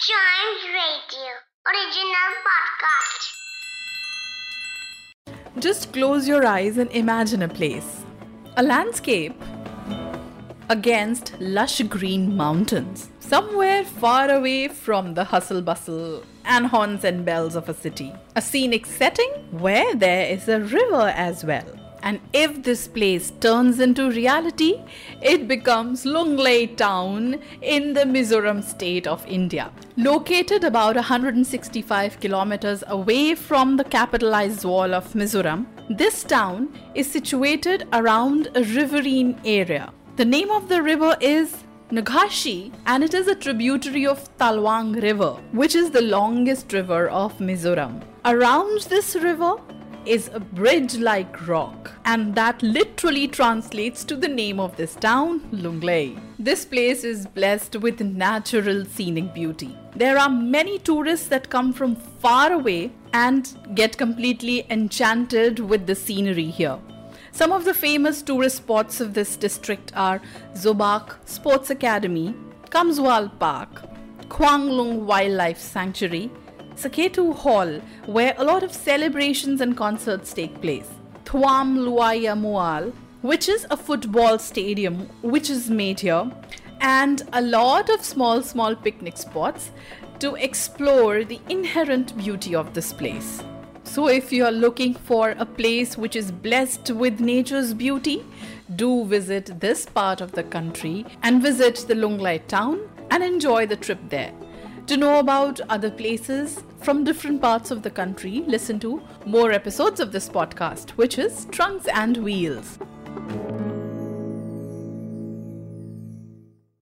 Chimes Radio original podcast. Just close your eyes and imagine a place. A landscape against lush green mountains, somewhere far away from the hustle bustle and horns and bells of a city. A scenic setting where there is a river as well. And if this place turns into reality, it becomes Lunglei town in the Mizoram state of India. Located about 165 kilometers away from the capital Aizawl of Mizoram, this town is situated around a riverine area. The name of the river is Nghasih and it is a tributary of Tlawng River, which is the longest river of Mizoram. Around this river is a bridge like rock, and that literally translates to the name of this town, Lunglei. This place is blessed with natural scenic beauty. There are many tourists that come from far away and get completely enchanted with the scenery here. Some of the famous tourist spots of this district are Zobawk Sports Academy, Kawmzawl Park, Khawnglung Wildlife Sanctuary, Saketu Hall, where a lot of celebrations and concerts take place. Thwam Luaya Mual, which is a football stadium which is made here, and a lot of small, small picnic spots to explore the inherent beauty of this place. So, if you are looking for a place which is blessed with nature's beauty, do visit this part of the country and visit the Lunglei town and enjoy the trip there. To know about other places from different parts of the country, listen to more episodes of this podcast, which is Trunks and Wheels.